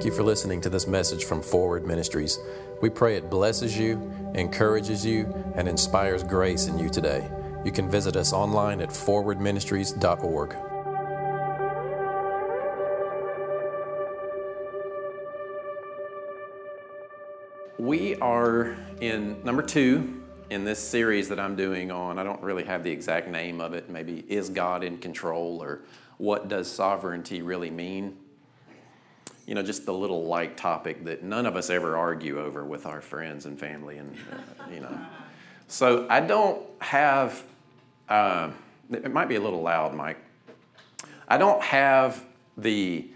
Thank you for listening to this message from Forward Ministries. We pray it blesses you, encourages you, and inspires grace in you today. You can visit us online at forwardministries.org. We are in number two in this series that I'm doing on, I don't really have the exact name of it, maybe Is God in Control or What Does Sovereignty Really Mean? You know, just the little light topic that none of us ever argue over with our friends and family, and, uh, you know. So I don't have, uh, it might be a little loud, Mike. I don't have the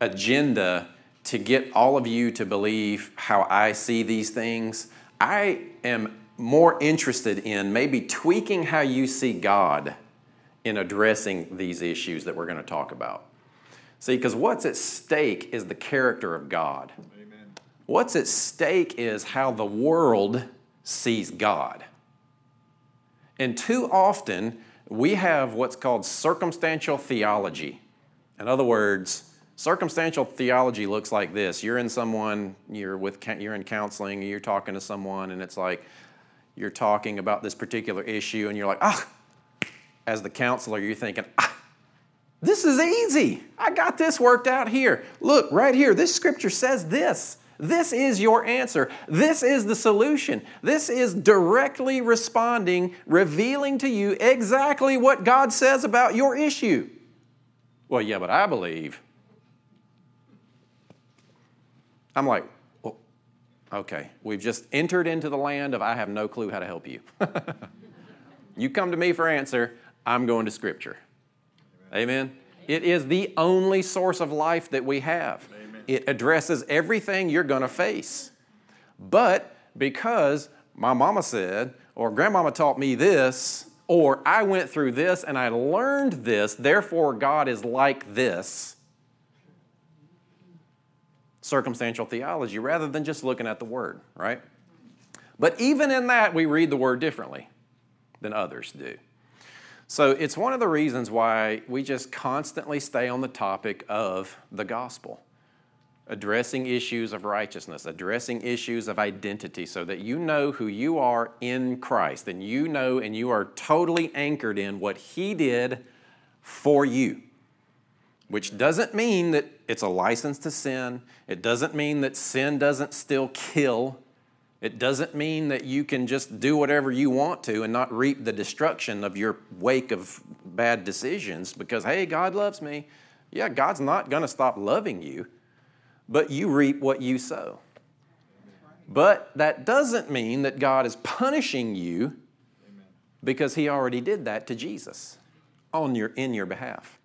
agenda to get all of you to believe how I see these things. I am more interested in maybe tweaking how you see God in addressing these issues that we're going to talk about. See, because what's at stake is the character of God. Amen. What's at stake is how the world sees God. And too often, we have what's called circumstantial theology. In other words, Circumstantial theology looks like this. You're in someone, you're with you're in counseling, you're talking to someone and it's like you're talking about this particular issue and you're like, "Ah." As the counselor, you're thinking, "Ah, this is easy. I got this worked out here. Look, right here, this scripture says this. This is your answer. This is the solution. This is directly responding, revealing to you exactly what God says about your issue. Well, yeah, but I believe I'm like, well, okay, we've just entered into the land of I have no clue how to help you. you come to me for answer, I'm going to Scripture. Amen. It is the only source of life that we have. Amen. It addresses everything you're going to face. But because my mama said, or grandmama taught me this, or I went through this and I learned this, therefore God is like this circumstantial theology rather than just looking at the word, right? But even in that, we read the word differently than others do. So it's one of the reasons why we just constantly stay on the topic of the gospel, addressing issues of righteousness, addressing issues of identity, so that you know who you are in Christ and you know and you are totally anchored in what He did for you which doesn't mean that it's a license to sin. It doesn't mean that sin doesn't still kill. It doesn't mean that you can just do whatever you want to and not reap the destruction of your wake of bad decisions because, hey, God loves me. Yeah, God's not going to stop loving you, but you reap what you sow. But that doesn't mean that God is punishing you because He already did that to Jesus on your, in your behalf.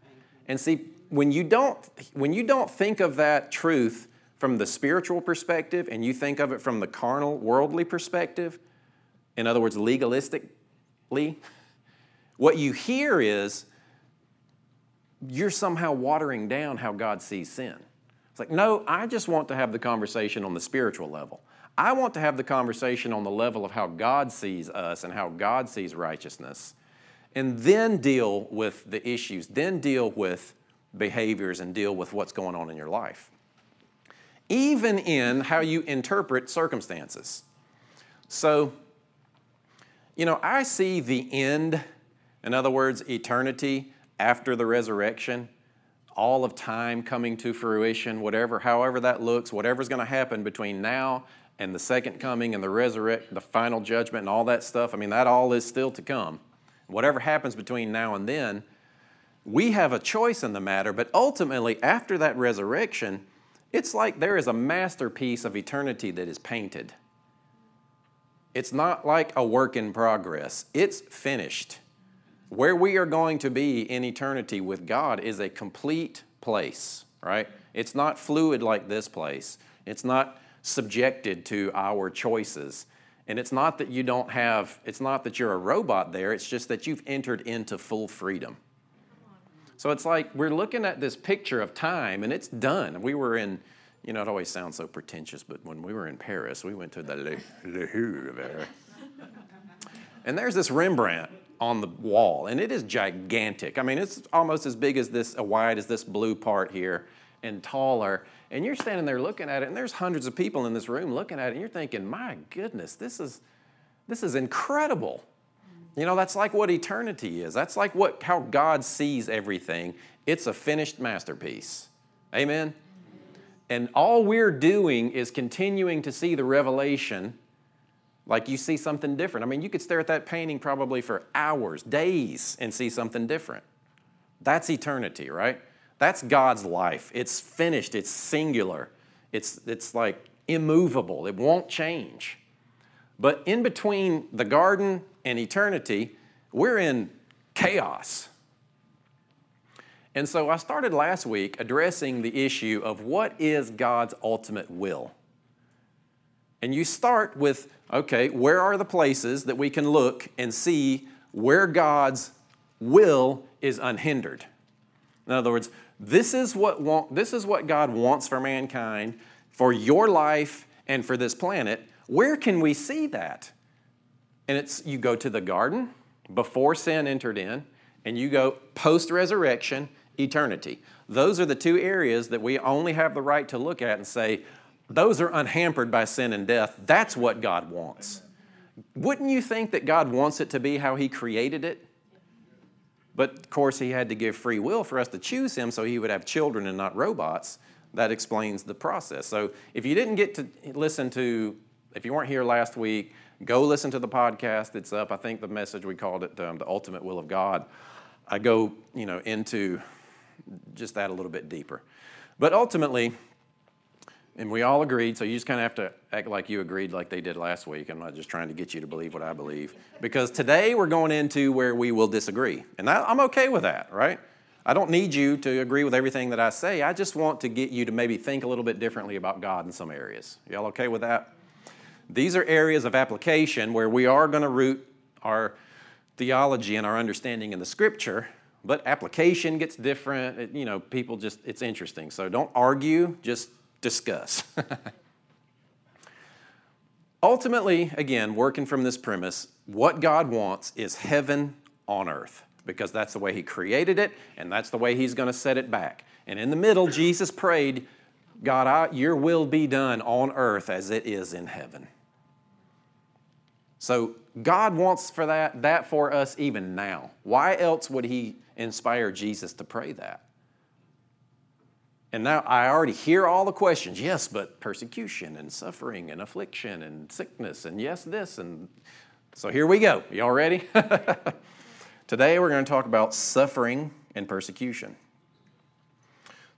And see, when you don't when you don't think of that truth from the spiritual perspective and you think of it from the carnal worldly perspective in other words legalistically what you hear is you're somehow watering down how God sees sin it's like no I just want to have the conversation on the spiritual level I want to have the conversation on the level of how God sees us and how God sees righteousness and then deal with the issues then deal with behaviors and deal with what's going on in your life. Even in how you interpret circumstances. So, you know, I see the end, in other words, eternity after the resurrection, all of time coming to fruition, whatever, however that looks, whatever's going to happen between now and the second coming and the resurrect, the final judgment and all that stuff. I mean, that all is still to come. Whatever happens between now and then, we have a choice in the matter, but ultimately, after that resurrection, it's like there is a masterpiece of eternity that is painted. It's not like a work in progress, it's finished. Where we are going to be in eternity with God is a complete place, right? It's not fluid like this place. It's not subjected to our choices. And it's not that you don't have, it's not that you're a robot there, it's just that you've entered into full freedom. So it's like we're looking at this picture of time and it's done. We were in, you know, it always sounds so pretentious, but when we were in Paris, we went to the Le, Louvre. And there's this Rembrandt on the wall, and it is gigantic. I mean, it's almost as big as this, uh, wide as this blue part here. and taller. And you're standing there looking at it, and there's hundreds of people in this room looking at it, and you're thinking, my goodness, this is, this is incredible. You know, that's like what eternity is. That's like what, how God sees everything. It's a finished masterpiece. Amen? And all we're doing is continuing to see the revelation like you see something different. I mean, you could stare at that painting probably for hours, days, and see something different. That's eternity, right? That's God's life. It's finished, it's singular, it's, it's like immovable, it won't change. But in between the garden and eternity, we're in chaos. And so I started last week addressing the issue of what is God's ultimate will. And you start with okay, where are the places that we can look and see where God's will is unhindered? In other words, this is what, want, this is what God wants for mankind, for your life, and for this planet. Where can we see that? And it's you go to the garden before sin entered in, and you go post resurrection, eternity. Those are the two areas that we only have the right to look at and say, those are unhampered by sin and death. That's what God wants. Wouldn't you think that God wants it to be how He created it? But of course, He had to give free will for us to choose Him so He would have children and not robots. That explains the process. So if you didn't get to listen to, if you weren't here last week, go listen to the podcast. It's up. I think the message we called it um, the ultimate will of God. I go, you know, into just that a little bit deeper. But ultimately, and we all agreed, so you just kind of have to act like you agreed like they did last week. I'm not just trying to get you to believe what I believe. Because today we're going into where we will disagree. And I'm okay with that, right? I don't need you to agree with everything that I say. I just want to get you to maybe think a little bit differently about God in some areas. Y'all okay with that? These are areas of application where we are going to root our theology and our understanding in the scripture, but application gets different. It, you know, people just, it's interesting. So don't argue, just discuss. Ultimately, again, working from this premise, what God wants is heaven on earth because that's the way He created it and that's the way He's going to set it back. And in the middle, Jesus prayed, God, I, your will be done on earth as it is in heaven. So God wants for that, that for us even now. Why else would He inspire Jesus to pray that? And now I already hear all the questions. Yes, but persecution and suffering and affliction and sickness and yes, this. And so here we go. Y'all ready? Today we're going to talk about suffering and persecution.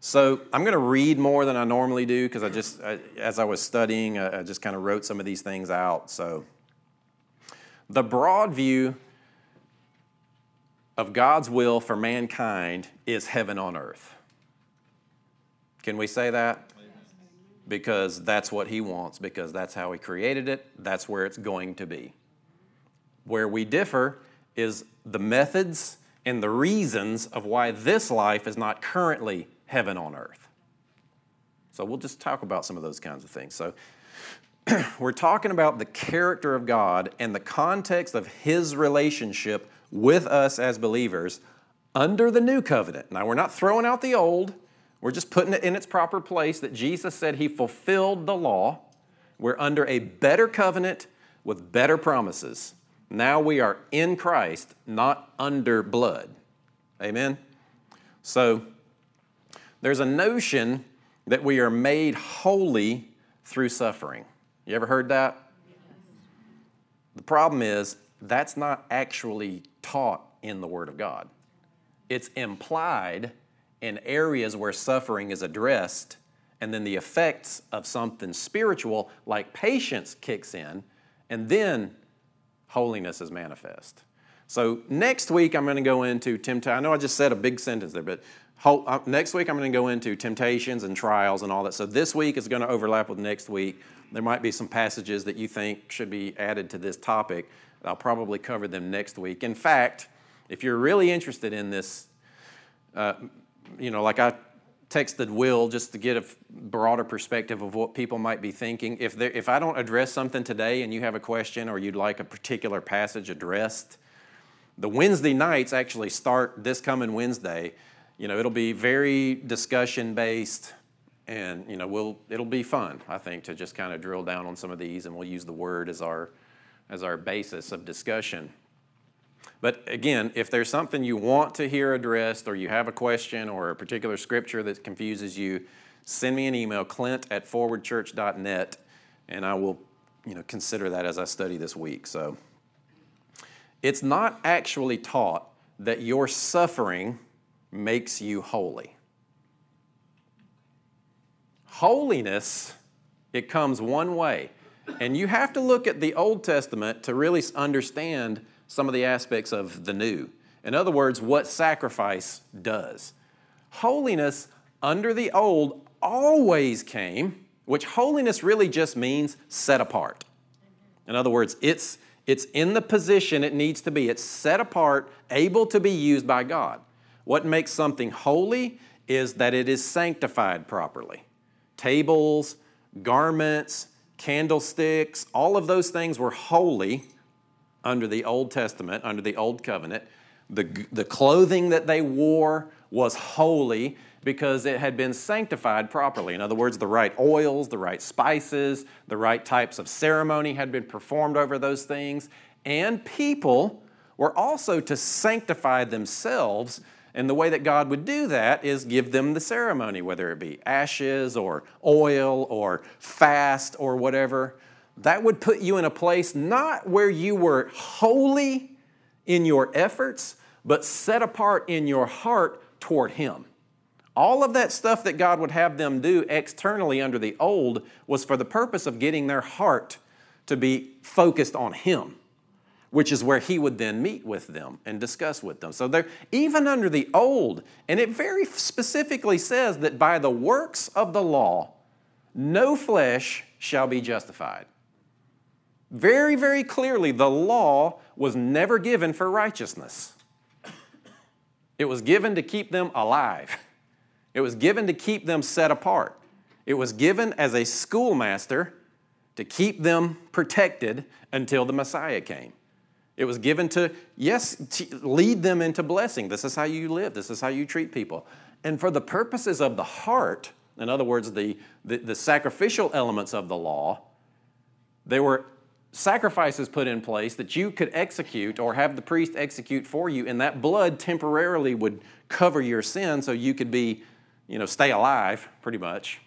So I'm going to read more than I normally do because I just, I, as I was studying, I, I just kind of wrote some of these things out. So the broad view of God's will for mankind is heaven on earth. Can we say that? Because that's what He wants, because that's how He created it, that's where it's going to be. Where we differ is the methods and the reasons of why this life is not currently heaven on earth. So we'll just talk about some of those kinds of things. So we're talking about the character of God and the context of His relationship with us as believers under the new covenant. Now, we're not throwing out the old, we're just putting it in its proper place that Jesus said he fulfilled the law. We're under a better covenant with better promises. Now we are in Christ, not under blood. Amen? So there's a notion that we are made holy through suffering. You ever heard that? The problem is that's not actually taught in the Word of God. It's implied in areas where suffering is addressed, and then the effects of something spiritual like patience kicks in, and then holiness is manifest. So next week I'm going to go into temptation. I know I just said a big sentence there, but uh, next week I'm going to go into temptations and trials and all that. So this week is going to overlap with next week. There might be some passages that you think should be added to this topic. I'll probably cover them next week. In fact, if you're really interested in this, uh, you know, like I texted Will just to get a broader perspective of what people might be thinking. If, there, if I don't address something today and you have a question or you'd like a particular passage addressed, the Wednesday nights actually start this coming Wednesday. you know, it'll be very discussion based, and you know, we'll it'll be fun, I think, to just kind of drill down on some of these, and we'll use the word as our as our basis of discussion. But again, if there's something you want to hear addressed, or you have a question, or a particular scripture that confuses you, send me an email, clint at forwardchurch.net, and I will you know, consider that as I study this week. So it's not actually taught that your suffering makes you holy. Holiness, it comes one way. And you have to look at the Old Testament to really understand some of the aspects of the New. In other words, what sacrifice does. Holiness under the Old always came, which holiness really just means set apart. In other words, it's, it's in the position it needs to be, it's set apart, able to be used by God. What makes something holy is that it is sanctified properly. Tables, garments, candlesticks, all of those things were holy under the Old Testament, under the Old Covenant. The, the clothing that they wore was holy because it had been sanctified properly. In other words, the right oils, the right spices, the right types of ceremony had been performed over those things. And people were also to sanctify themselves. And the way that God would do that is give them the ceremony, whether it be ashes or oil or fast or whatever. That would put you in a place not where you were holy in your efforts, but set apart in your heart toward Him. All of that stuff that God would have them do externally under the old was for the purpose of getting their heart to be focused on Him, which is where He would then meet with them and discuss with them. So they're even under the old, and it very specifically says that by the works of the law, no flesh shall be justified. Very, very clearly, the law was never given for righteousness. It was given to keep them alive. It was given to keep them set apart. It was given as a schoolmaster to keep them protected until the Messiah came. It was given to, yes, to lead them into blessing. This is how you live, this is how you treat people. And for the purposes of the heart, in other words, the, the, the sacrificial elements of the law, there were sacrifices put in place that you could execute or have the priest execute for you, and that blood temporarily would cover your sin so you could be you know, stay alive, pretty much.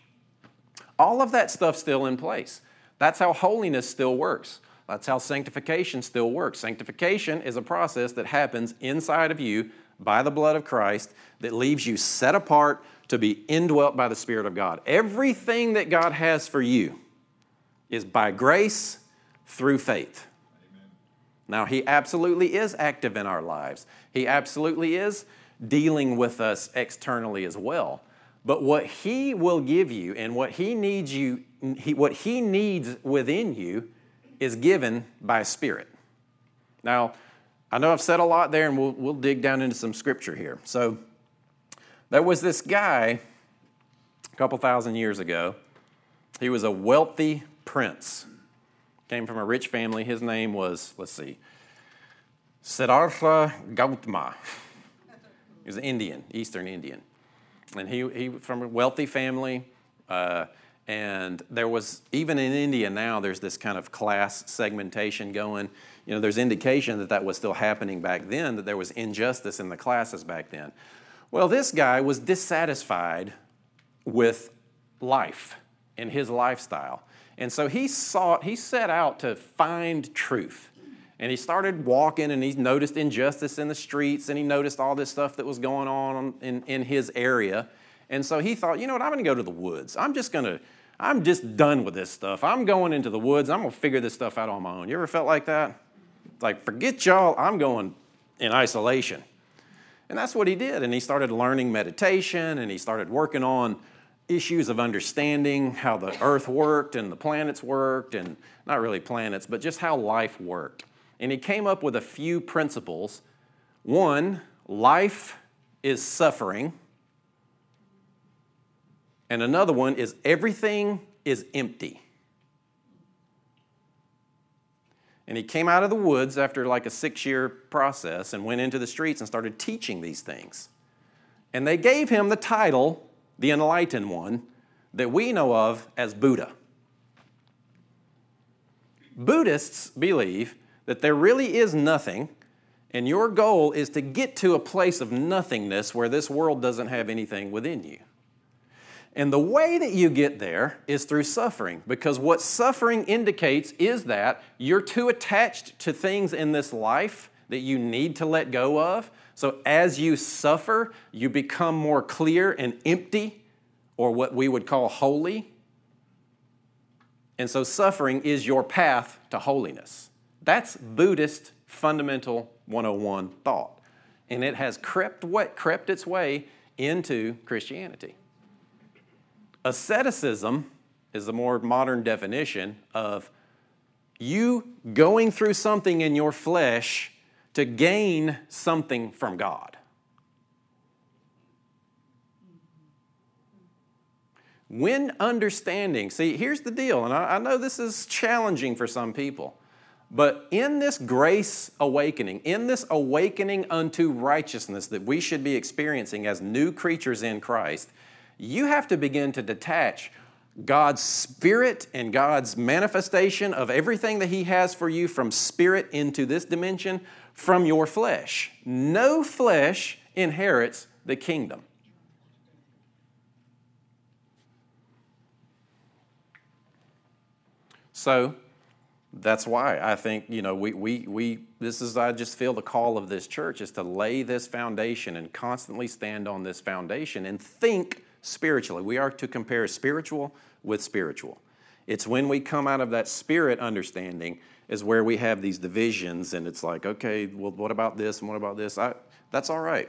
All of that stuff still in place. That's how holiness still works. That's how sanctification still works. Sanctification is a process that happens inside of you by the blood of Christ that leaves you set apart to be indwelt by the Spirit of God. Everything that God has for you is by grace through faith. Amen. Now, He absolutely is active in our lives, He absolutely is dealing with us externally as well. But what He will give you and what He needs you, he, what He needs within you is given by Spirit. Now, I know I've said a lot there, and we'll, we'll dig down into some scripture here. So, there was this guy a couple thousand years ago. He was a wealthy prince, came from a rich family. His name was, let's see, Siddhartha Gautama. He was an Indian, Eastern Indian and he, he from a wealthy family. Uh, and there was, even in India now, there's this kind of class segmentation going. You know, there's indication that that was still happening back then, that there was injustice in the classes back then. Well, this guy was dissatisfied with life and his lifestyle. And so he sought, he set out to find truth. And he started walking and he noticed injustice in the streets and he noticed all this stuff that was going on in, in his area. And so he thought, you know what, I'm going to go to the woods. I'm just going to, I'm just done with this stuff. I'm going into the woods. I'm going to figure this stuff out on my own. You ever felt like that? It's like, forget y'all, I'm going in isolation. And that's what he did. And he started learning meditation and he started working on issues of understanding how the earth worked and the planets worked, and not really planets, but just how life worked. And he came up with a few principles. One, life is suffering. And another one is everything is empty. And he came out of the woods after like a six year process and went into the streets and started teaching these things. And they gave him the title, the enlightened one, that we know of as Buddha. Buddhists believe that there really is nothing, and your goal is to get to a place of nothingness where this world doesn't have anything within you. And the way that you get there is through suffering, because what suffering indicates is that you're too attached to things in this life that you need to let go of. So as you suffer, you become more clear and empty, or what we would call holy. And so suffering is your path to holiness. That's Buddhist fundamental 101 thought. And it has crept, what, crept its way into Christianity. Asceticism is the more modern definition of you going through something in your flesh to gain something from God. When understanding, see, here's the deal, and I, I, know this is challenging for some people, but in this grace awakening, in this awakening unto righteousness that we should be experiencing as new creatures in Christ, you have to begin to detach God's spirit and God's manifestation of everything that He has for you from spirit into this dimension from your flesh. No flesh inherits the kingdom. So that's why I think, you know, we, we, we, this is, I just feel the call of this church is to lay this foundation and constantly stand on this foundation and think spiritually. We are to compare spiritual with spiritual. It's when we come out of that spirit understanding is where we have these divisions and it's like, okay, well, what about this and what about this? I, that's all right.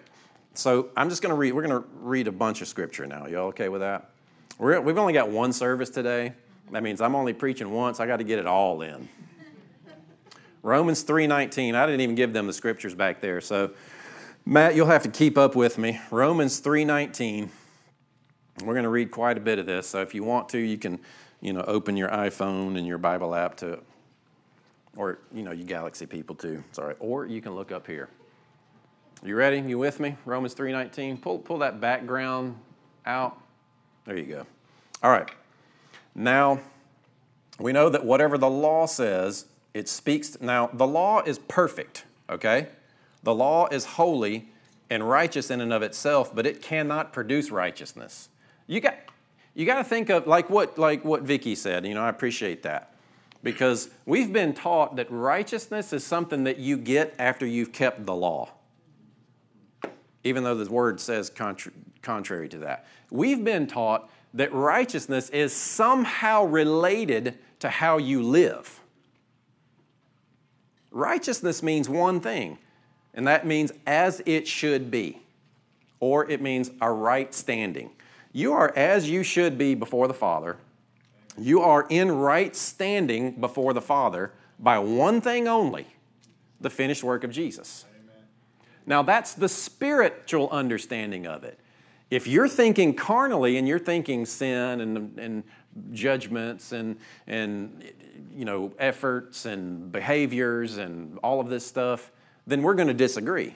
So I'm just going to read, we're going to read a bunch of scripture now. You all okay with that? We're, we've only got one service today. That means I'm only preaching once. I got to get it all in. Romans 3:19. I didn't even give them the scriptures back there. So Matt, you'll have to keep up with me. Romans 3:19. We're going to read quite a bit of this, so if you want to, you can, you know, open your iPhone and your Bible app to, or you know, you Galaxy people too. Sorry, or you can look up here. You ready? You with me? Romans 3:19. Pull pull that background out. There you go. All right. Now, we know that whatever the law says, it speaks. Now, the law is perfect. Okay, the law is holy and righteous in and of itself, but it cannot produce righteousness. You got, you got to think of like what, like what Vicky said. You know, I appreciate that because we've been taught that righteousness is something that you get after you've kept the law, even though the word says contra- contrary to that. We've been taught that righteousness is somehow related to how you live. Righteousness means one thing, and that means as it should be, or it means a right standing. You are as you should be before the Father. You are in right standing before the Father by one thing only the finished work of Jesus. Amen. Now, that's the spiritual understanding of it. If you're thinking carnally and you're thinking sin and, and judgments and, and you know, efforts and behaviors and all of this stuff, then we're going to disagree.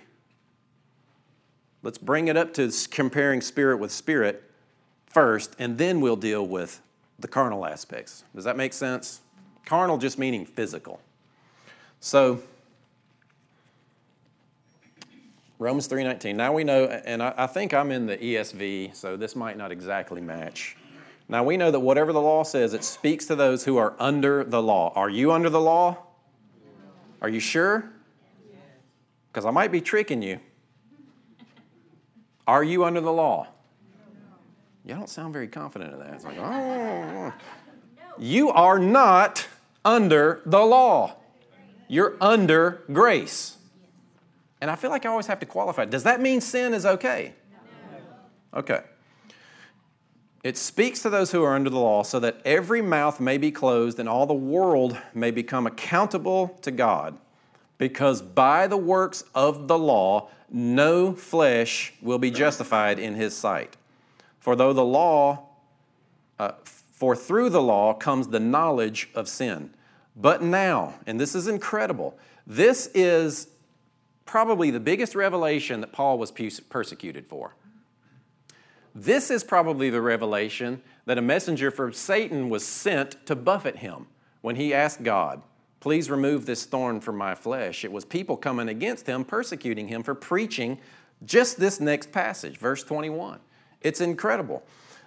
Let's bring it up to comparing spirit with spirit first, and then we'll deal with the carnal aspects. Does that make sense? Carnal just meaning physical. So, Romans 3.19. Now we know, and I, I, think I'm in the ESV, so this might not exactly match. Now we know that whatever the law says, it speaks to those who are under the law. Are you under the law? Are you sure? Because I might be tricking you. Are you under the law? You don't sound very confident of that. It's like, oh, oh. You are not under the law. You're under grace. And I feel like I always have to qualify. Does that mean sin is okay? Okay. It speaks to those who are under the law so that every mouth may be closed and all the world may become accountable to God. Because by the works of the law, no flesh will be justified in his sight. For though the law, uh, for through the law comes the knowledge of sin. But now, and this is incredible, this is probably the biggest revelation that Paul was persecuted for. This is probably the revelation that a messenger from Satan was sent to buffet him when he asked God, Please remove this thorn from my flesh. It was people coming against him, persecuting him for preaching just this next passage, verse 21. It's incredible.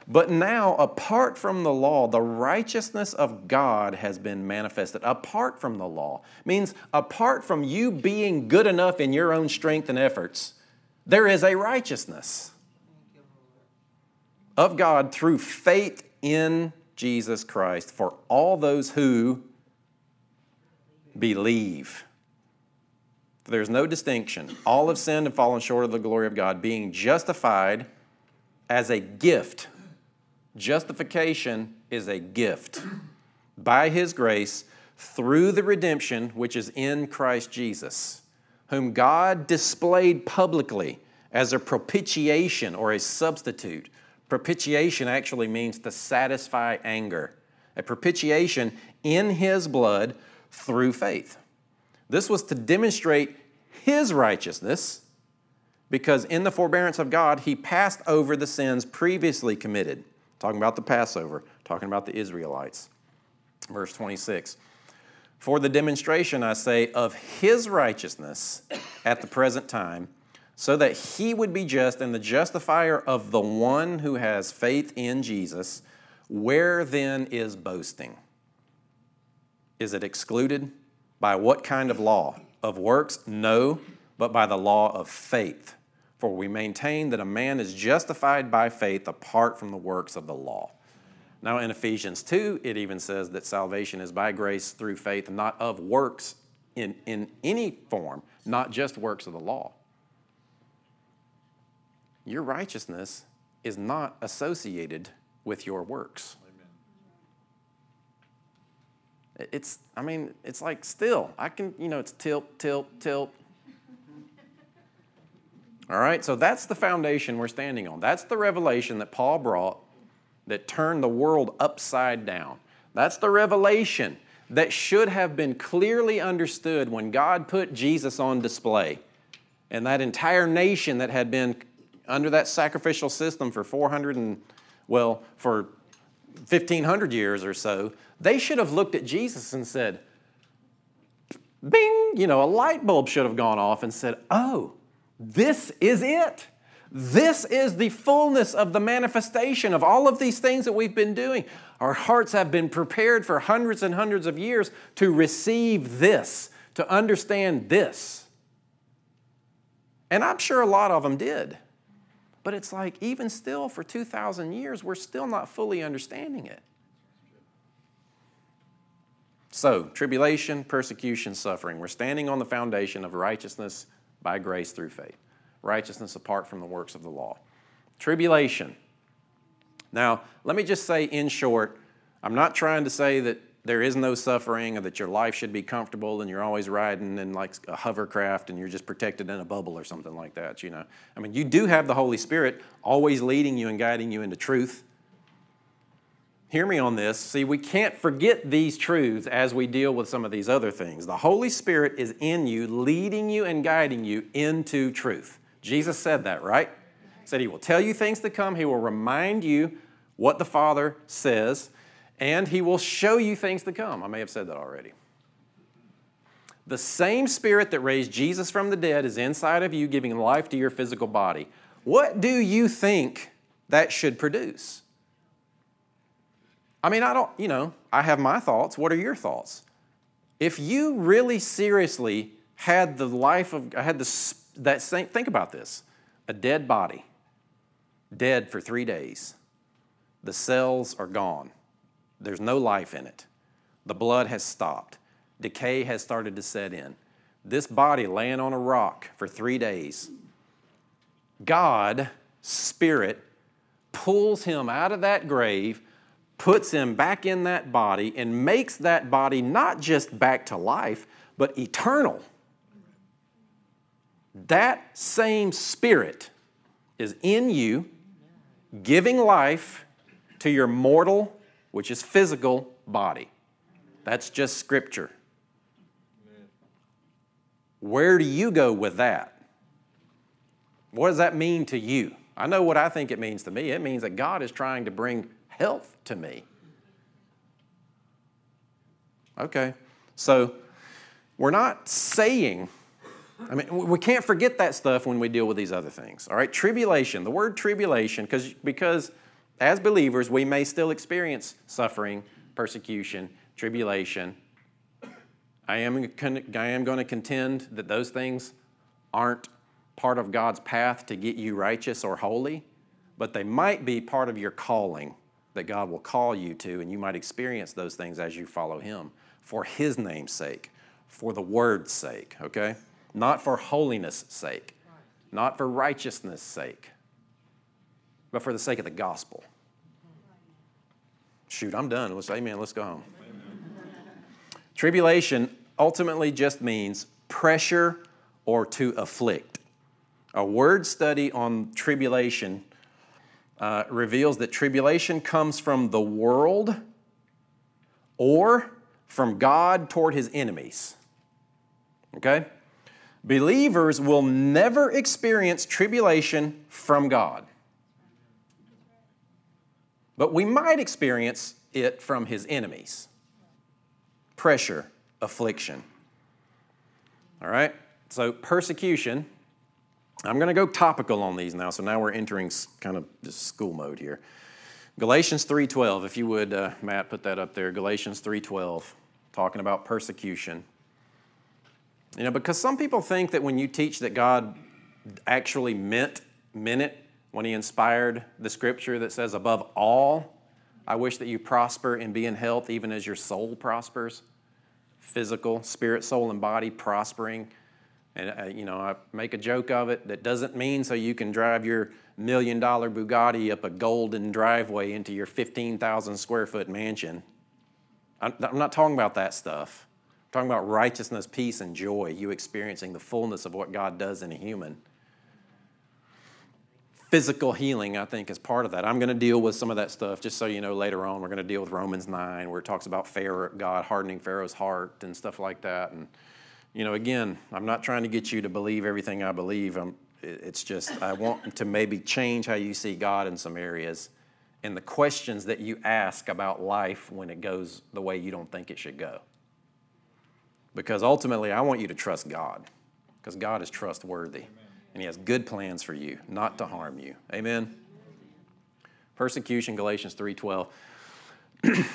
But now, apart from the law, the righteousness of God has been manifested. Apart from the law means apart from you being good enough in your own strength and efforts, there is a righteousness of God through faith in Jesus Christ for all those who believe. There's no distinction. All have sinned and fallen short of the glory of God, being justified as a gift. Justification is a gift by His grace through the redemption which is in Christ Jesus, whom God displayed publicly as a propitiation or a substitute. Propitiation actually means to satisfy anger. A propitiation in His blood through faith. This was to demonstrate his righteousness because in the forbearance of God, he passed over the sins previously committed. Talking about the Passover, talking about the Israelites. Verse 26 For the demonstration, I say, of his righteousness at the present time, so that he would be just and the justifier of the one who has faith in Jesus, where then is boasting? Is it excluded? By what kind of law? Of works? No, but by the law of faith. For we maintain that a man is justified by faith apart from the works of the law. Now, in Ephesians 2, it even says that salvation is by grace through faith, not of works in, in any form, not just works of the law. Your righteousness is not associated with your works. It's, I mean, it's like still. I can, you know, it's tilt, tilt, tilt. All right, so that's the foundation we're standing on. That's the revelation that Paul brought that turned the world upside down. That's the revelation that should have been clearly understood when God put Jesus on display. And that entire nation that had been under that sacrificial system for 400 and, well, for 1500 years or so, they should have looked at Jesus and said, Bing, you know, a light bulb should have gone off and said, Oh, this is it. This is the fullness of the manifestation of all of these things that we've been doing. Our hearts have been prepared for hundreds and hundreds of years to receive this, to understand this. And I'm sure a lot of them did. But it's like, even still, for 2,000 years, we're still not fully understanding it. So, tribulation, persecution, suffering. We're standing on the foundation of righteousness by grace through faith, righteousness apart from the works of the law. Tribulation. Now, let me just say in short, I'm not trying to say that there is no suffering or that your life should be comfortable and you're always riding in like a hovercraft and you're just protected in a bubble or something like that, you know. I mean, you do have the Holy Spirit always leading you and guiding you into truth hear me on this. See, we can't forget these truths as we deal with some of these other things. The Holy Spirit is in you, leading you and guiding you into truth. Jesus said that, right? He said he will tell you things to come, he will remind you what the Father says, and he will show you things to come. I may have said that already. The same Spirit that raised Jesus from the dead is inside of you, giving life to your physical body. What do you think that should produce? I mean, I don't, you know, I have my thoughts. What are your thoughts? If you really seriously had the life of, I had the, that same, think about this a dead body, dead for three days. The cells are gone, there's no life in it. The blood has stopped, decay has started to set in. This body laying on a rock for three days, God, Spirit, pulls him out of that grave puts him back in that body and makes that body not just back to life, but eternal. That same spirit is in you, giving life to your mortal, which is physical, body. That's just scripture. Where do you go with that? What does that mean to you? I know what I think it means to me. It means that God is trying to bring health to me. Okay, so we're not saying, I mean, we can't forget that stuff when we deal with these other things. All right, tribulation, the word tribulation, because because as believers, we may still experience suffering, persecution, tribulation. I am, I am going to contend that those things aren't part of God's path to get you righteous or holy, but they might be part of your calling that God will call you to, and you might experience those things as you follow Him for His name's sake, for the Word's sake, okay? Not for holiness' sake, not for righteousness' sake, but for the sake of the gospel. Shoot, I'm done. Let's amen. Let's go home. Tribulation ultimately just means pressure or to afflict. A word study on tribulation uh, reveals that tribulation comes from the world or from God toward his enemies. Okay? Believers will never experience tribulation from God. But we might experience it from his enemies pressure, affliction. All right? So, persecution. I'm going to go topical on these now. So now we're entering kind of school mode here. Galatians 3:12, if you would, uh, Matt, put that up there. Galatians 3:12, talking about persecution. You know, because some people think that when you teach that God actually meant meant it when He inspired the Scripture that says, "Above all, I wish that you prosper and be in health, even as your soul prospers." Physical, spirit, soul, and body prospering. And, uh, you know, I make a joke of it. That doesn't mean so you can drive your million dollar Bugatti up a golden driveway into your 15,000 square foot mansion. I'm, I'm not talking about that stuff. I'm talking about righteousness, peace, and joy, you experiencing the fullness of what God does in a human. Physical healing, I think, is part of that. I'm going to deal with some of that stuff, just so you know, later on. We're going to deal with Romans 9, where it talks about Pharaoh, God hardening Pharaoh's heart and stuff like that. And you know, again, I'm not trying to get you to believe everything I believe. I'm, it's just, I want to maybe change how you see God in some areas and the questions that you ask about life when it goes the way you don't think it should go. Because ultimately, I want you to trust God, because God is trustworthy Amen. and He has good plans for you, not to harm you. Amen. Persecution, Galatians 3:12.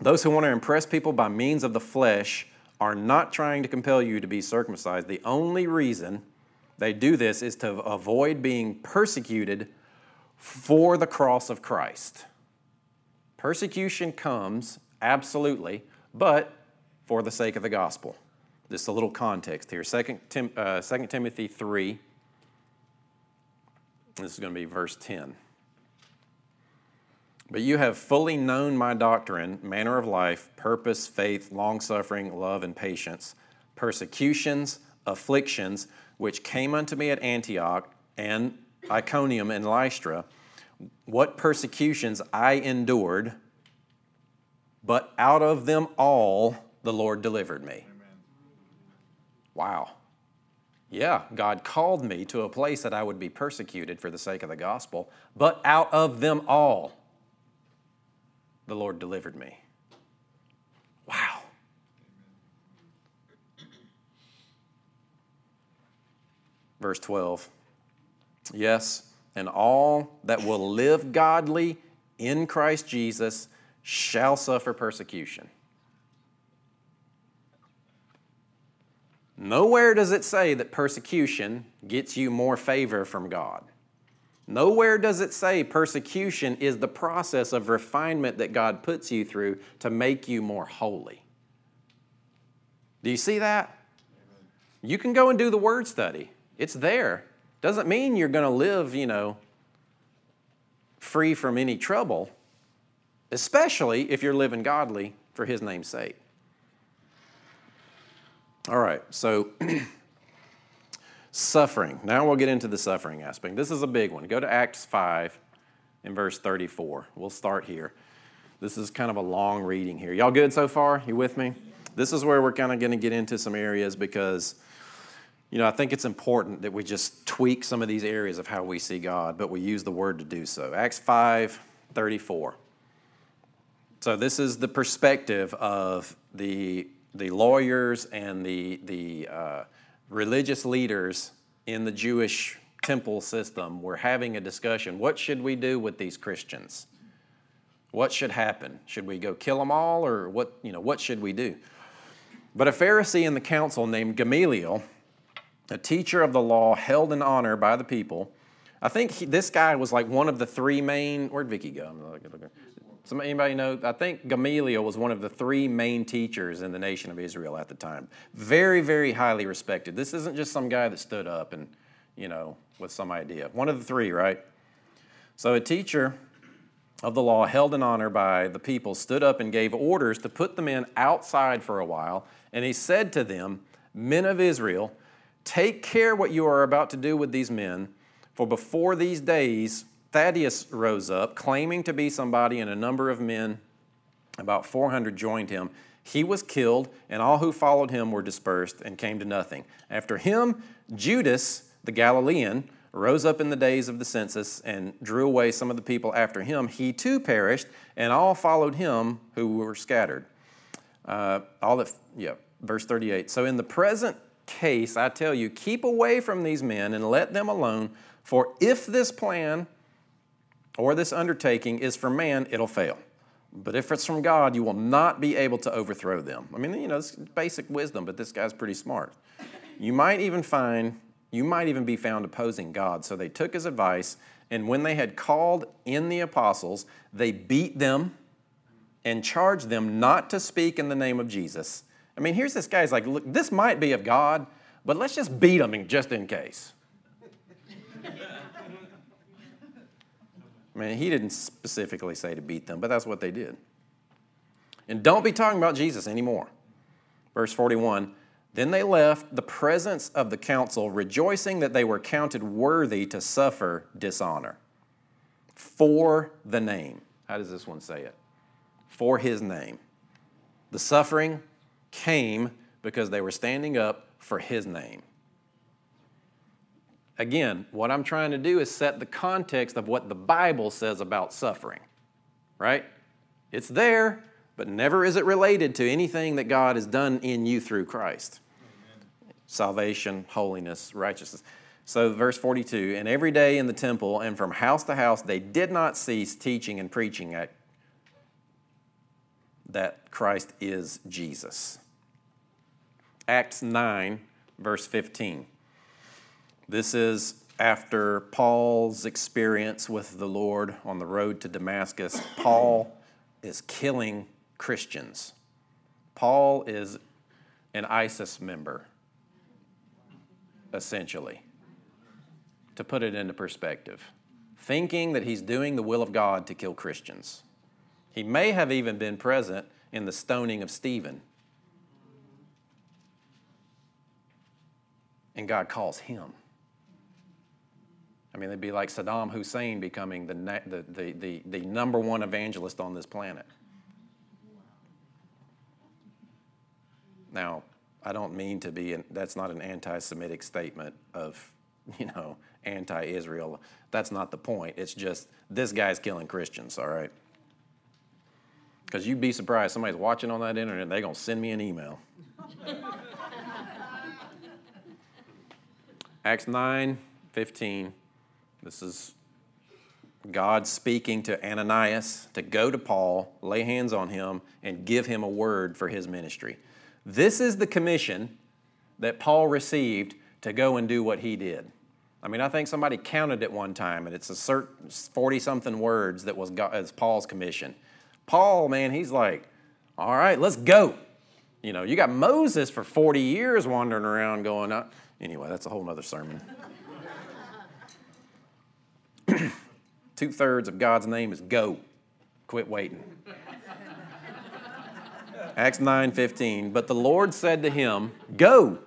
Those who want to impress people by means of the flesh are not trying to compel you to be circumcised. The only reason they do this is to avoid being persecuted for the cross of Christ. Persecution comes, absolutely, but for the sake of the gospel. Just a little context here. 2 Tim, uh, 2 Timothy 3, this is going to be verse 10. But you have fully known my doctrine, manner of life, purpose, faith, long suffering, love, and patience, persecutions, afflictions, which came unto me at Antioch and Iconium and Lystra, what persecutions I endured, but out of them all the Lord delivered me. Amen. Wow. Yeah, God called me to a place that I would be persecuted for the sake of the gospel, but out of them all the Lord delivered me. Wow. Verse 12. Yes, and all that will live godly in Christ Jesus shall suffer persecution. Nowhere does it say that persecution gets you more favor from God. Nowhere does it say persecution is the process of refinement that God puts you through to make you more holy. Do you see that? You can go and do the word study. It's there. Doesn't mean you're going to live, you know, free from any trouble, especially if you're living godly for his name's sake. All right, so Suffering. Now we'll get into the suffering aspect. This is a big one. Go to Acts 5 in verse 34. We'll start here. This is kind of a long reading here. Y'all good so far? You with me? This is where we're kind of going to get into some areas because you know, I think it's important that we just tweak some of these areas of how we see God, but we use the word to do so. Acts 5 34. So, this is the perspective of the, the lawyers and the, the uh, religious leaders in the Jewish temple system were having a discussion. What should we do with these Christians? What should happen? Should we go kill them all, or what, you know, what should we do? But a Pharisee in the council named Gamaliel, a teacher of the law held in honor by the people, I think he, this guy was like one of the three main. Where'd Vicky go? Some, anybody know? I think Gamaliel was one of the three main teachers in the nation of Israel at the time. Very, very highly respected. This isn't just some guy that stood up and, you know, with some idea. One of the three, right? So a teacher of the law, held in honor by the people, stood up and gave orders to put the men outside for a while. And he said to them, Men of Israel, take care what you are about to do with these men, for before these days Theudas rose up, claiming to be somebody, and a number of men, about 400, joined him. He was killed, and all who followed him were dispersed and came to nothing. After him, Judas the Galilean, rose up in the days of the census and drew away some of the people after him. He too perished, and all followed him who were scattered. Uh, all that, yeah, verse 38. So in the present case, I tell you, keep away from these men and let them alone, for if this plan or this undertaking is from man, it'll fail. But if it's from God, you will not be able to overthrow them. I mean, you know, it's basic wisdom, but this guy's pretty smart. You might even find you might even be found opposing God. So they took his advice, and when they had called in the apostles, they beat them and charged them not to speak in the name of Jesus. I mean, here's this guy's like, look, this might be of God, but let's just beat them just in case. I mean, he didn't specifically say to beat them, but that's what they did. And don't be talking about Jesus anymore. Verse 41 then they left the presence of the council, rejoicing that they were counted worthy to suffer dishonor for the name. How does this one say it? For his name. The suffering came because they were standing up for his name. Again, what I'm trying to do is set the context of what the Bible says about suffering, right? It's there, but never is it related to anything that God has done in you through Christ. Amen. Salvation, holiness, righteousness. So, verse 42 And every day in the temple and from house to house, they did not cease teaching and preaching at, that Christ is Jesus. Acts 9, verse 15. This is after Paul's experience with the Lord on the road to Damascus. Paul is killing Christians. Paul is an ISIS member, essentially, to put it into perspective, thinking that he's doing the will of God to kill Christians. He may have even been present in the stoning of Stephen. And God calls him. I mean, it'd be like Saddam Hussein becoming the, the, the, the, the number one evangelist on this planet. Now, I don't mean to be, an, that's not an anti Semitic statement of, you know, anti Israel. That's not the point. It's just this guy's killing Christians, all right? Because you'd be surprised, somebody's watching on that internet, they're going to send me an email. Acts 9 15. This is God speaking to Ananias to go to Paul, lay hands on him, and give him a word for his ministry. This is the commission that Paul received to go and do what he did. I mean, I think somebody counted it one time, and it's a certain 40 something words that was as Paul's commission. Paul, man, he's like, all right, let's go. You know, you got Moses for 40 years wandering around going, uh, anyway, that's a whole other sermon. Two thirds of God's name is go. Quit waiting. Acts 9:15. But the Lord said to him, Go.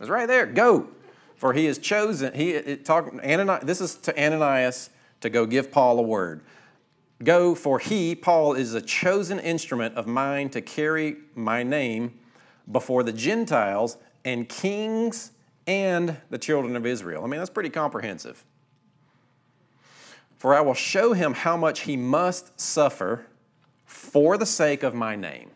It's right there. Go. For he is chosen. He it, talk, this is to Ananias to go give Paul a word. Go, for he, Paul, is a chosen instrument of mine to carry my name before the Gentiles and kings and the children of Israel. I mean, that's pretty comprehensive. For I will show him how much he must suffer for the sake of my name.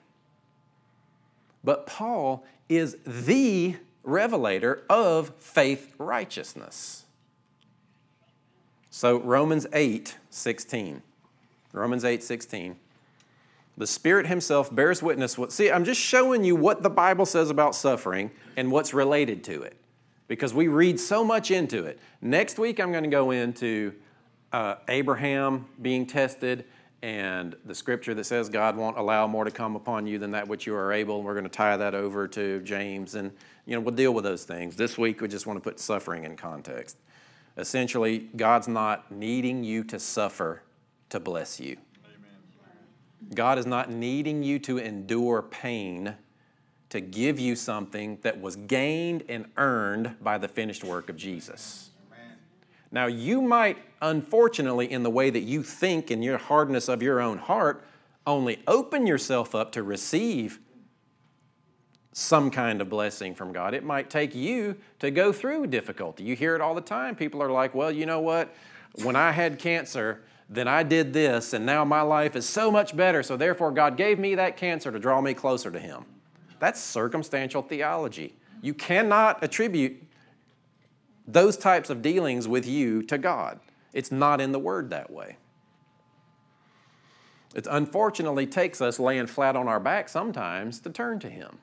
But Paul is the revelator of faith righteousness. So Romans 8, 16. Romans 8, 16. The Spirit Himself bears witness. See, I'm just showing you what the Bible says about suffering and what's related to it because we read so much into it. Next week, I'm going to go into uh, Abraham being tested and the scripture that says God won't allow more to come upon you than that which you are able. We're going to tie that over to James, and you know we'll deal with those things. This week, we just want to put suffering in context. Essentially, God's not needing you to suffer to bless you. Amen. God is not needing you to endure pain to give you something that was gained and earned by the finished work of Jesus. Now, you might, unfortunately, in the way that you think in your hardness of your own heart, only open yourself up to receive some kind of blessing from God. It might take you to go through difficulty. You hear it all the time. People are like, well, you know what? When I had cancer, then I did this, and now my life is so much better, so therefore God gave me that cancer to draw me closer to Him. That's circumstantial theology. You cannot attribute those types of dealings with you to God. It's not in the Word that way. It unfortunately takes us laying flat on our back sometimes to turn to Him.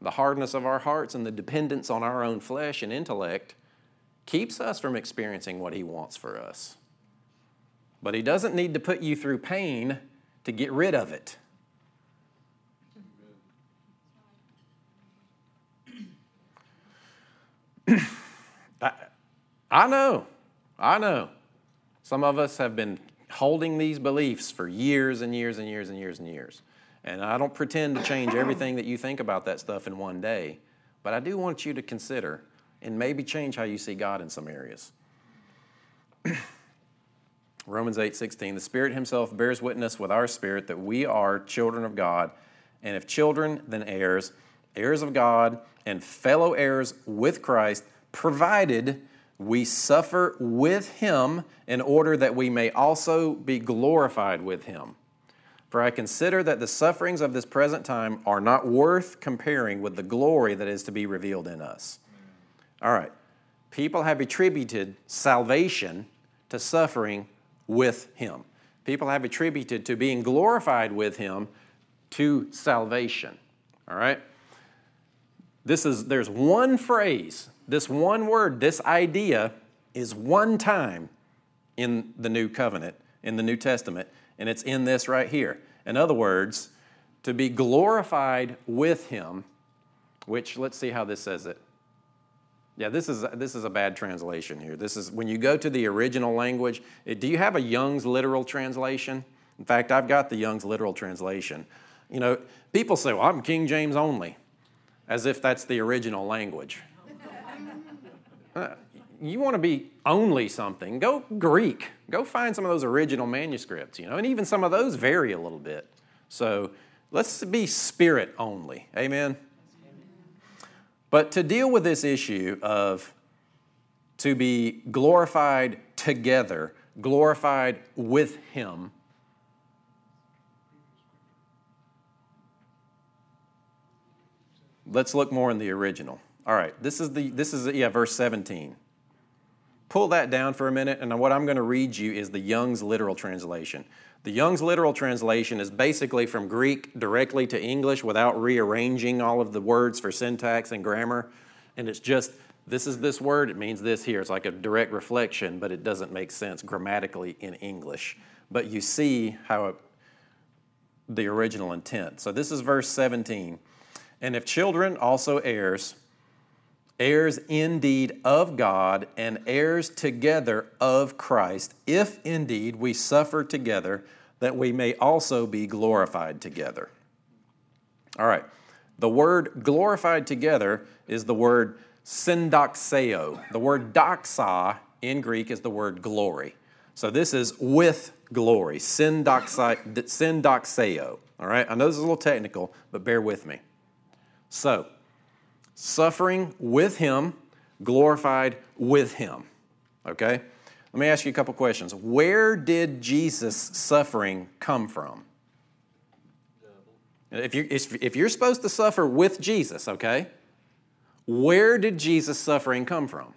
The hardness of our hearts and the dependence on our own flesh and intellect keeps us from experiencing what He wants for us. But He doesn't need to put you through pain to get rid of it. I, know, I know. Some of us have been holding these beliefs for years and years and years and years and years. And I don't pretend to change everything that you think about that stuff in one day, but I do want you to consider and maybe change how you see God in some areas. Romans 8 16, the Spirit Himself bears witness with our spirit that we are children of God, and if children, then heirs, heirs of God, and fellow heirs with Christ provided we suffer with him in order that we may also be glorified with him. For I consider that the sufferings of this present time are not worth comparing with the glory that is to be revealed in us. All right. People have attributed salvation to suffering with him. People have attributed to being glorified with him to salvation. All right? This is there's one phrase this one word, this idea, is one time in the New Covenant, in the New Testament, and it's in this right here. In other words, to be glorified with Him, which let's see how this says it. Yeah, this is, this is a bad translation here. This is when you go to the original language. It, do you have a Young's literal translation? In fact, I've got the Young's literal translation. You know, people say, well, I'm King James only, as if that's the original language. Uh, you want to be only something, go Greek. Go find some of those original manuscripts, you know, and even some of those vary a little bit. So let's be spirit only. Amen. But to deal with this issue of to be glorified together, glorified with Him, let's look more in the original. All right, this is the this is yeah, verse 17. Pull that down for a minute, and what I'm going to read you is the Young's literal translation. The Young's literal translation is basically from Greek directly to English without rearranging all of the words for syntax and grammar. And it's just this is this word, it means this here. It's like a direct reflection, but it doesn't make sense grammatically in English. But you see how it, the original intent. So this is verse 17. And if children, also heirs, heirs indeed of God and heirs together of Christ, if indeed we suffer together, that we may also be glorified together. All right, the word glorified together is the word syndoxeo. The word doxa in Greek is the word glory. So this is with glory, syndoxeo. All right, I know this is a little technical, but bear with me. So, suffering with him, glorified with him. Okay? Let me ask you a couple questions. Where did Jesus' suffering come from? If you're, if you're supposed to suffer with Jesus, okay, where did Jesus' suffering come from?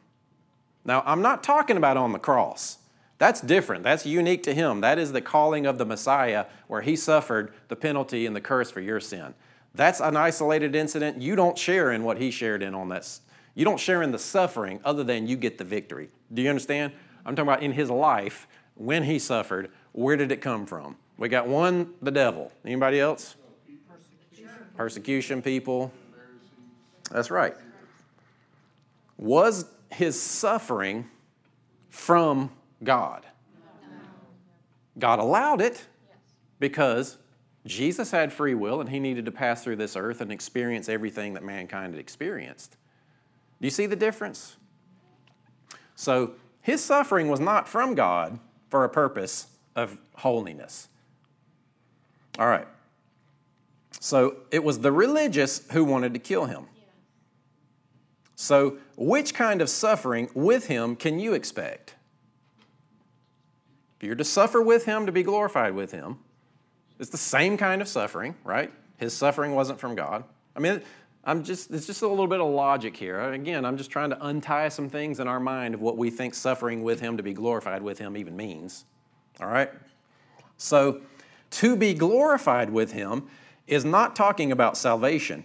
Now, I'm not talking about on the cross. That's different. That's unique to him. That is the calling of the Messiah where he suffered the penalty and the curse for your sin. That's an isolated incident. You don't share in what he shared in on that. You don't share in the suffering other than you get the victory. Do you understand? I'm talking about in his life when he suffered. Where did it come from? We got one, the devil. Anybody else? Persecution, Persecution people. That's right. Was his suffering from God? God allowed it because Jesus had free will and he needed to pass through this earth and experience everything that mankind had experienced. Do you see the difference? So, his suffering was not from God for a purpose of holiness. All right. So, it was the religious who wanted to kill him. So, which kind of suffering with him can you expect? If you're to suffer with him to be glorified with him, it's the same kind of suffering, right? His suffering wasn't from God. I mean, I'm just, it's just a little bit of logic here. Again, I'm just trying to untie some things in our mind of what we think suffering with Him to be glorified with Him even means. All right? So, to be glorified with Him is not talking about salvation.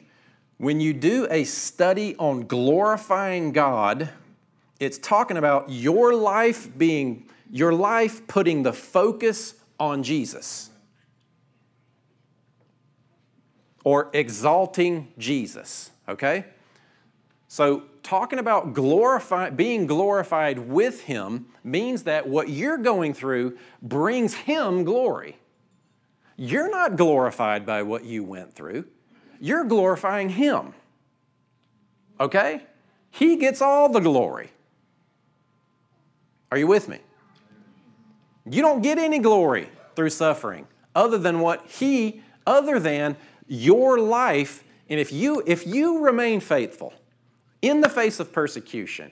When you do a study on glorifying God, it's talking about your life being, your life putting the focus on Jesus. Or exalting Jesus, okay? So, talking about glorify, being glorified with Him means that what you're going through brings Him glory. You're not glorified by what you went through, you're glorifying Him, okay? He gets all the glory. Are you with me? You don't get any glory through suffering other than what He, other than your life, and if you, if you remain faithful in the face of persecution,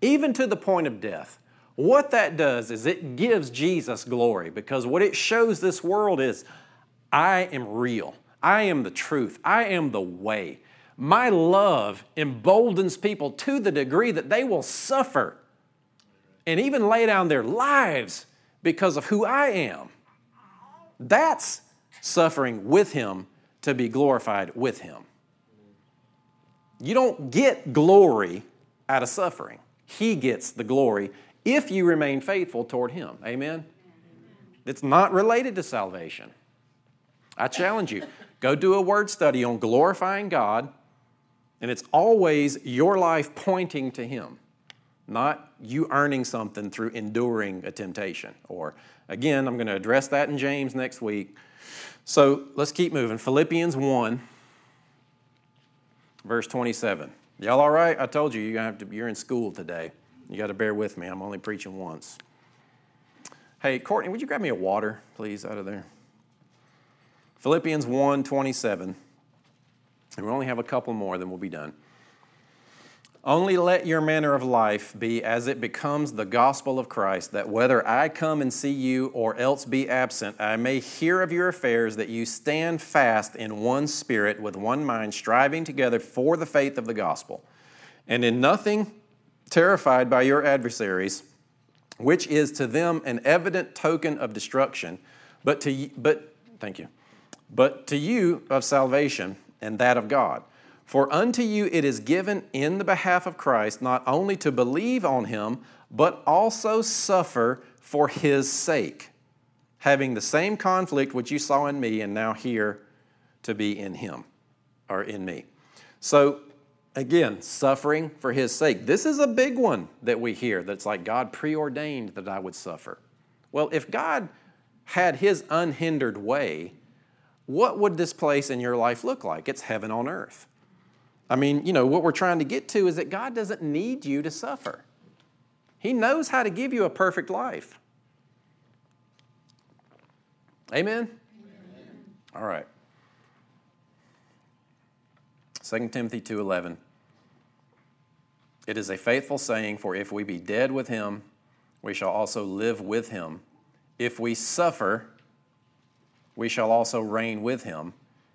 even to the point of death, what that does is it gives Jesus glory because what it shows this world is I am real. I am the truth. I am the way. My love emboldens people to the degree that they will suffer and even lay down their lives because of who I am. That's suffering with Him to be glorified with Him. You don't get glory out of suffering. He gets the glory if you remain faithful toward Him. Amen? It's not related to salvation. I challenge you go do a word study on glorifying God, and it's always your life pointing to Him, not you earning something through enduring a temptation. Or, again, I'm going to address that in James next week. So let's keep moving. Philippians 1, verse 27. Y'all all right? I told you you're, have to, you're in school today. You got to bear with me. I'm only preaching once. Hey, Courtney, would you grab me a water, please, out of there? Philippians 1 27. And we only have a couple more, then we'll be done. Only let your manner of life be as it becomes the gospel of Christ, that whether I come and see you or else be absent, I may hear of your affairs, that you stand fast in one spirit, with one mind, striving together for the faith of the gospel, and in nothing terrified by your adversaries, which is to them an evident token of destruction, but to but thank you, but to you of salvation and that of God. For unto you it is given in the behalf of Christ not only to believe on him, but also suffer for his sake, having the same conflict which you saw in me and now hear to be in him, or in me. So, again, suffering for his sake. This is a big one that we hear that's like God preordained that I would suffer. Well, if God had his unhindered way, what would this place in your life look like? It's heaven on earth. I mean, you know, what we're trying to get to is that God doesn't need you to suffer. He knows how to give you a perfect life. Amen? Amen. All right. 2 Timothy 2:11. It is a faithful saying, for if we be dead with him, we shall also live with him. If we suffer, we shall also reign with him.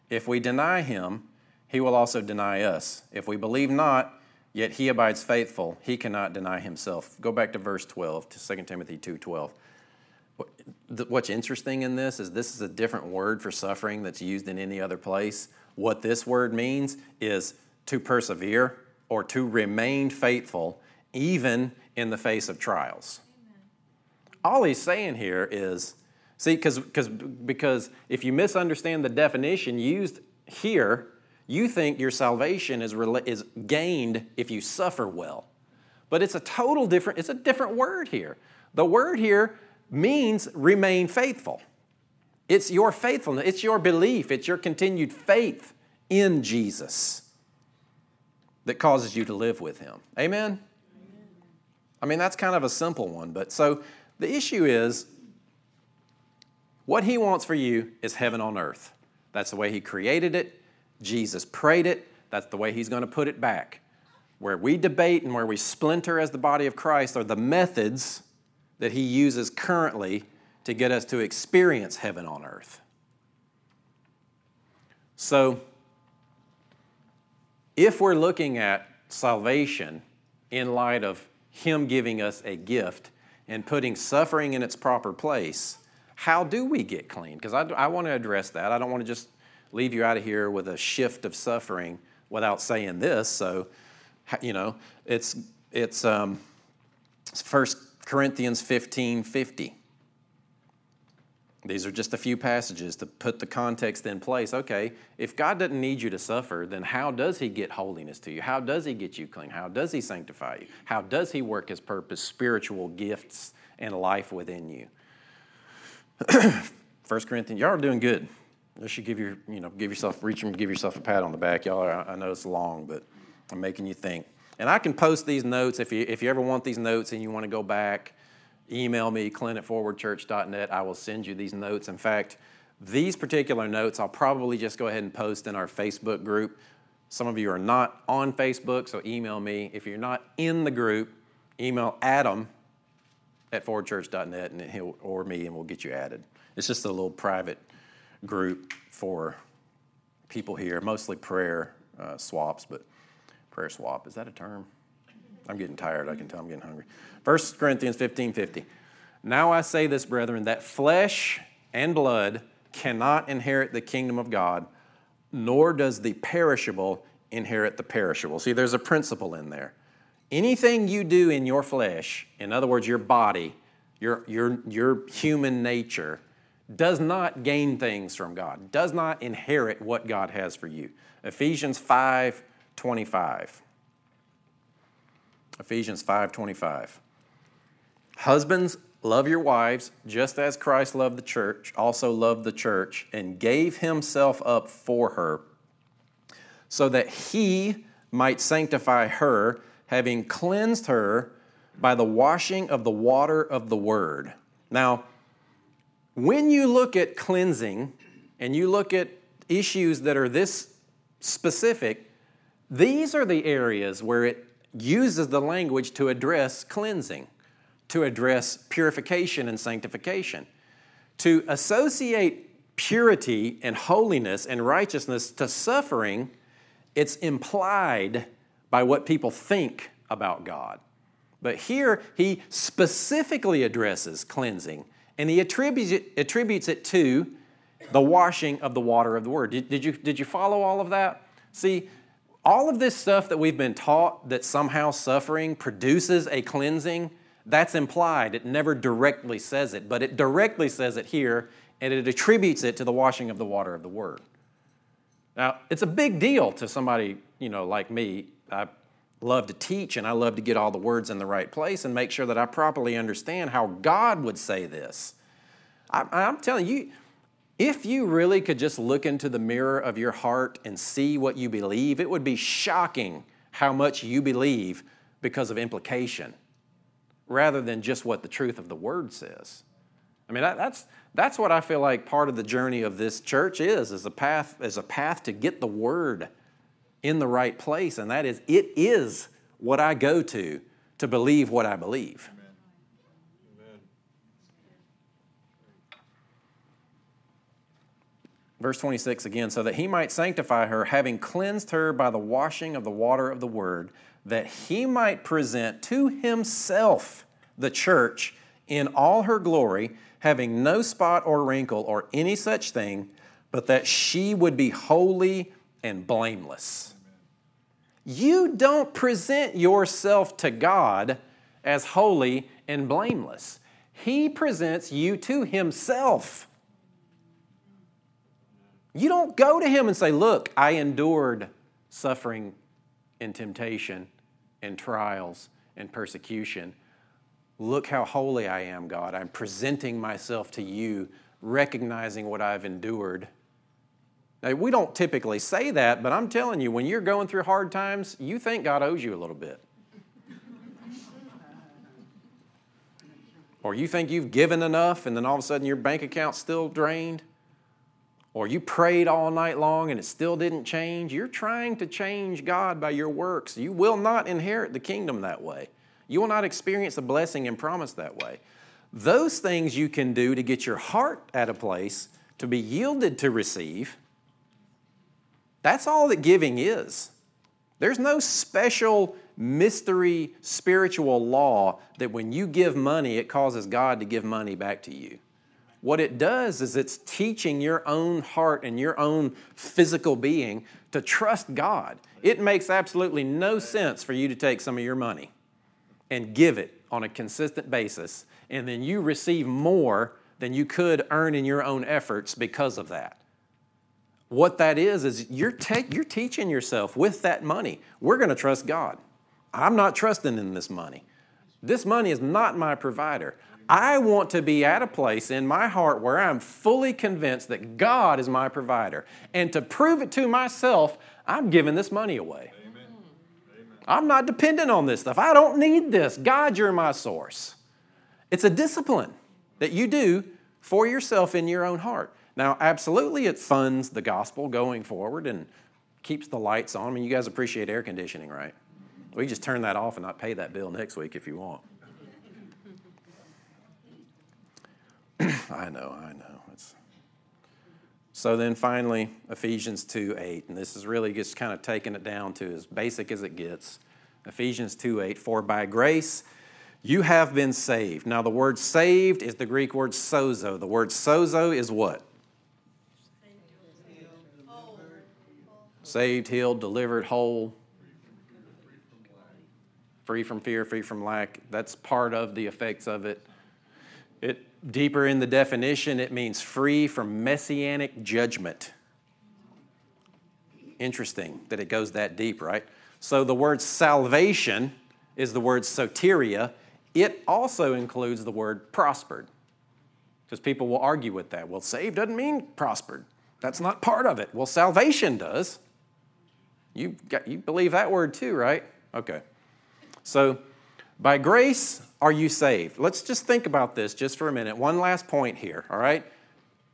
If we deny him, he will also deny us. If we believe not, yet he abides faithful, he cannot deny himself. Go back to verse 12, to 2 Timothy 2:12. What's interesting in this is this is a different word for suffering that's used in any other place. What this word means is to persevere or to remain faithful even in the face of trials. Amen. All he's saying here is see cuz because if you misunderstand the definition used here, you think your salvation is is gained if you suffer well. But it's a total different it's a different word here. The word here means remain faithful. It's your faithfulness, it's your belief, it's your continued faith in Jesus that causes you to live with Him. Amen? Amen? I mean, that's kind of a simple one, but so the issue is what He wants for you is heaven on earth. That's the way He created it. Jesus prayed it. That's the way He's going to put it back. Where we debate and where we splinter as the body of Christ are the methods that He uses currently to get us to experience heaven on earth. So, if we're looking at salvation in light of Him giving us a gift and putting suffering in its proper place, how do we get clean? Because I, I want to address that. I don't want to just leave you out of here with a shift of suffering without saying this. So, you know, it's, it's um, 1 Corinthians 15 50. These are just a few passages to put the context in place. Okay, if God doesn't need you to suffer, then how does He get holiness to you? How does He get you clean? How does He sanctify you? How does He work His purpose, spiritual gifts, and life within you? 1 Corinthians, y'all are doing good. You should give your, you know, give yourself, reach and give yourself a pat on the back. Y'all are, I know it's long, but I'm making you think. And I can post these notes if you, if you ever want these notes and you want to go back, email me, clint at forwardchurch.net. I will send you these notes. In fact, these particular notes I'll probably just go ahead and post in our Facebook group. Some of you are not on Facebook, so email me. If you're not in the group, email Adam at forwardchurch.net and he'll, or me, and we'll get you added. It's just a little private group for people here, mostly prayer uh, swaps, but prayer swap. Is that a term? I'm getting tired. I can tell I'm getting hungry. 1 Corinthians 15 50. Now I say this, brethren, that flesh and blood cannot inherit the kingdom of God, nor does the perishable inherit the perishable. See, there's a principle in there. Anything you do in your flesh, in other words, your body, your, your, your human nature, does not gain things from God, does not inherit what God has for you. Ephesians 5 25. Ephesians 5:25. Husbands, love your wives just as Christ loved the church, also loved the church and gave himself up for her, so that he might sanctify her, having cleansed her by the washing of the water of the word. Now, when you look at cleansing and you look at issues that are this specific, these are the areas where it uses the language to address cleansing, to address purification and sanctification. To associate purity and holiness and righteousness to suffering, it's implied by what people think about God. But here he specifically addresses cleansing and he attributes it, attributes it to the washing of the water of the word. Did, did, you, did you follow all of that? See, all of this stuff that we've been taught that somehow suffering produces a cleansing, that's implied. It never directly says it, but it directly says it here, and it attributes it to the washing of the water of the Word. Now, it's a big deal to somebody, you know, like me. I love to teach and I love to get all the words in the right place and make sure that I properly understand how God would say this. I, I'm telling you, if you really could just look into the mirror of your heart and see what you believe, it would be shocking how much you believe because of implication rather than just what the truth of the word says. I mean, that, that's, that's what I feel like part of the journey of this church is, is a path, is a path to get the word in the right place, and that is it is what I go to to believe what I believe. Verse 26 again, so that he might sanctify her, having cleansed her by the washing of the water of the word, that he might present to himself the church in all her glory, having no spot or wrinkle or any such thing, but that she would be holy and blameless. You don't present yourself to God as holy and blameless. He presents you to Himself. You don't go to him and say, Look, I endured suffering and temptation and trials and persecution. Look how holy I am, God. I'm presenting myself to you, recognizing what I've endured. Now, we don't typically say that, but I'm telling you, when you're going through hard times, you think God owes you a little bit. or you think you've given enough, and then all of a sudden your bank account's still drained or you prayed all night long and it still didn't change, you're trying to change God by your works. You will not inherit the kingdom that way. You will not experience the blessing and promise that way. Those things you can do to get your heart at a place to be yielded to receive. That's all that giving is. There's no special mystery spiritual law that when you give money, it causes God to give money back to you. What it does is it's teaching your own heart and your own physical being to trust God. It makes absolutely no sense for you to take some of your money and give it on a consistent basis, and then you receive more than you could earn in your own efforts because of that. What that is, is you're, take, you're teaching yourself with that money, we're going to trust God. I'm not trusting in this money. This money is not my provider. I want to be at a place in my heart where I'm fully convinced that God is my provider. And to prove it to myself, I'm giving this money away. Amen. I'm not dependent on this stuff. I don't need this. God, you're my source. It's a discipline that you do for yourself in your own heart. Now, absolutely, it funds the gospel going forward and keeps the lights on. I mean, you guys appreciate air conditioning, right? We just turn that off and not pay that bill next week if you want. I know, I know. It's... So then finally, Ephesians 2 8, and this is really just kind of taking it down to as basic as it gets. Ephesians 2 8, for by grace you have been saved. Now, the word saved is the Greek word sozo. The word sozo is what? Saved, healed, delivered, whole, free from fear, free from lack. That's part of the effects of it. It deeper in the definition, it means free from messianic judgment. Interesting that it goes that deep, right? So the word salvation is the word soteria. It also includes the word prospered. Because people will argue with that. Well, saved doesn't mean prospered. That's not part of it. Well, salvation does. You, got, you believe that word too, right? Okay. So, by grace are you saved? Let's just think about this just for a minute. One last point here, all right?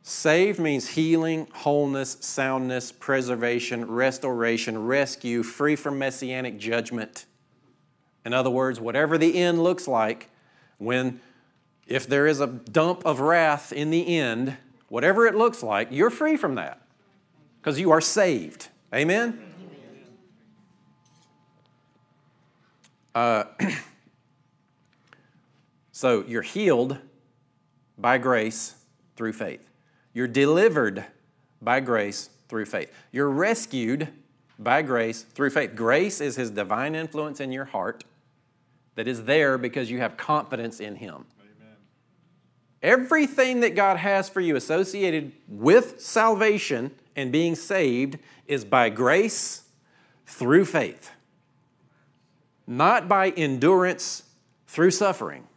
Saved means healing, wholeness, soundness, preservation, restoration, rescue, free from messianic judgment. In other words, whatever the end looks like, when if there is a dump of wrath in the end, whatever it looks like, you're free from that because you are saved. Amen? Uh, So you're healed by grace through faith. You're delivered by grace through faith. You're rescued by grace through faith. Grace is His divine influence in your heart that is there because you have confidence in Him. Amen. Everything that God has for you associated with salvation and being saved is by grace through faith, not by endurance through suffering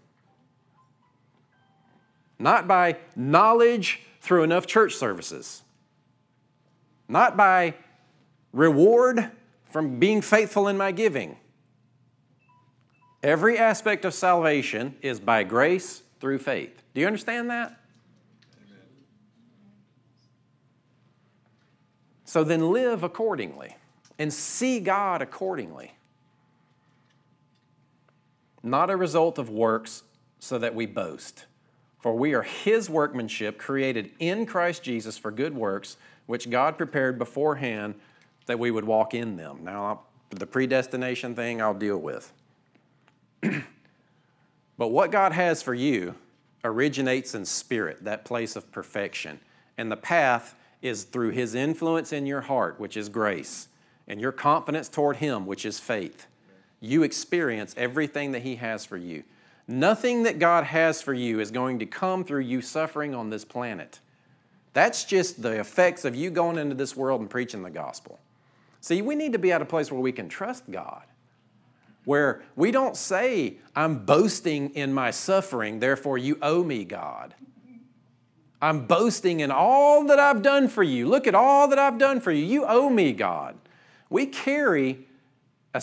not by knowledge through enough church services, not by reward from being faithful in my giving. Every aspect of salvation is by grace through faith. Do you understand that? So then live accordingly and see God accordingly. Not a result of works, so that we boast. For we are His workmanship, created in Christ Jesus for good works, which God prepared beforehand that we would walk in them. Now, the predestination thing I'll deal with. but what God has for you originates in spirit, that place of perfection. And the path is through His influence in your heart, which is grace, and your confidence toward Him, which is faith. You experience everything that He has for you. Nothing that God has for you is going to come through you suffering on this planet. That's just the effects of you going into this world and preaching the gospel. See, we need to be at a place where we can trust God, where we don't say, I'm boasting in my suffering, therefore you owe me, God. I'm boasting in all that I've done for you. Look at all that I've done for you. You owe me, God. We carry a,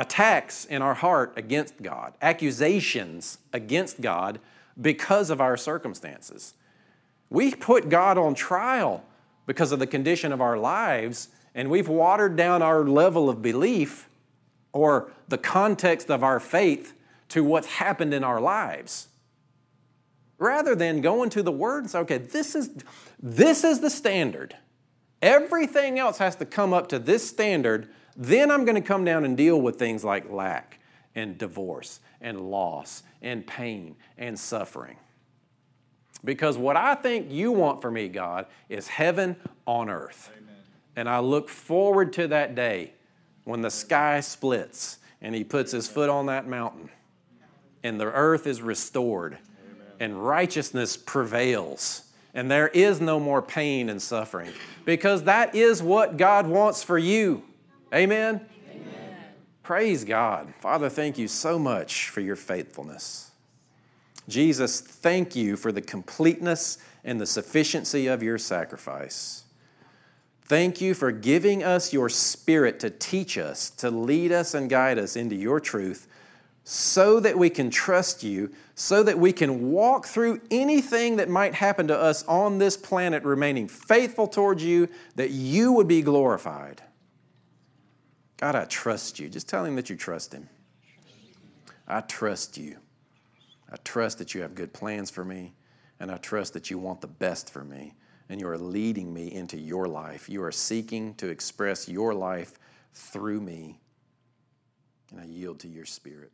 attacks in our heart against God, accusations against God because of our circumstances. We put God on trial because of the condition of our lives, and we've watered down our level of belief or the context of our faith to what's happened in our lives. Rather than going to the Word and say, okay, this is, this is the standard. Everything else has to come up to this standard then I'm going to come down and deal with things like lack and divorce and loss and pain and suffering. Because what I think you want for me, God, is heaven on earth. Amen. And I look forward to that day when the sky splits and he puts his foot on that mountain and the earth is restored Amen. and righteousness prevails and there is no more pain and suffering because that is what God wants for you. Amen? Amen? Praise God. Father, thank you so much for your faithfulness. Jesus, thank you for the completeness and the sufficiency of your sacrifice. Thank you for giving us your Spirit to teach us, to lead us and guide us into your truth, so that we can trust you, so that we can walk through anything that might happen to us on this planet, remaining faithful towards you, that you would be glorified. God, I trust you. Just tell him that you trust him. I trust you. I trust that you have good plans for me, and I trust that you want the best for me, and you are leading me into your life. You are seeking to express your life through me, and I yield to your spirit.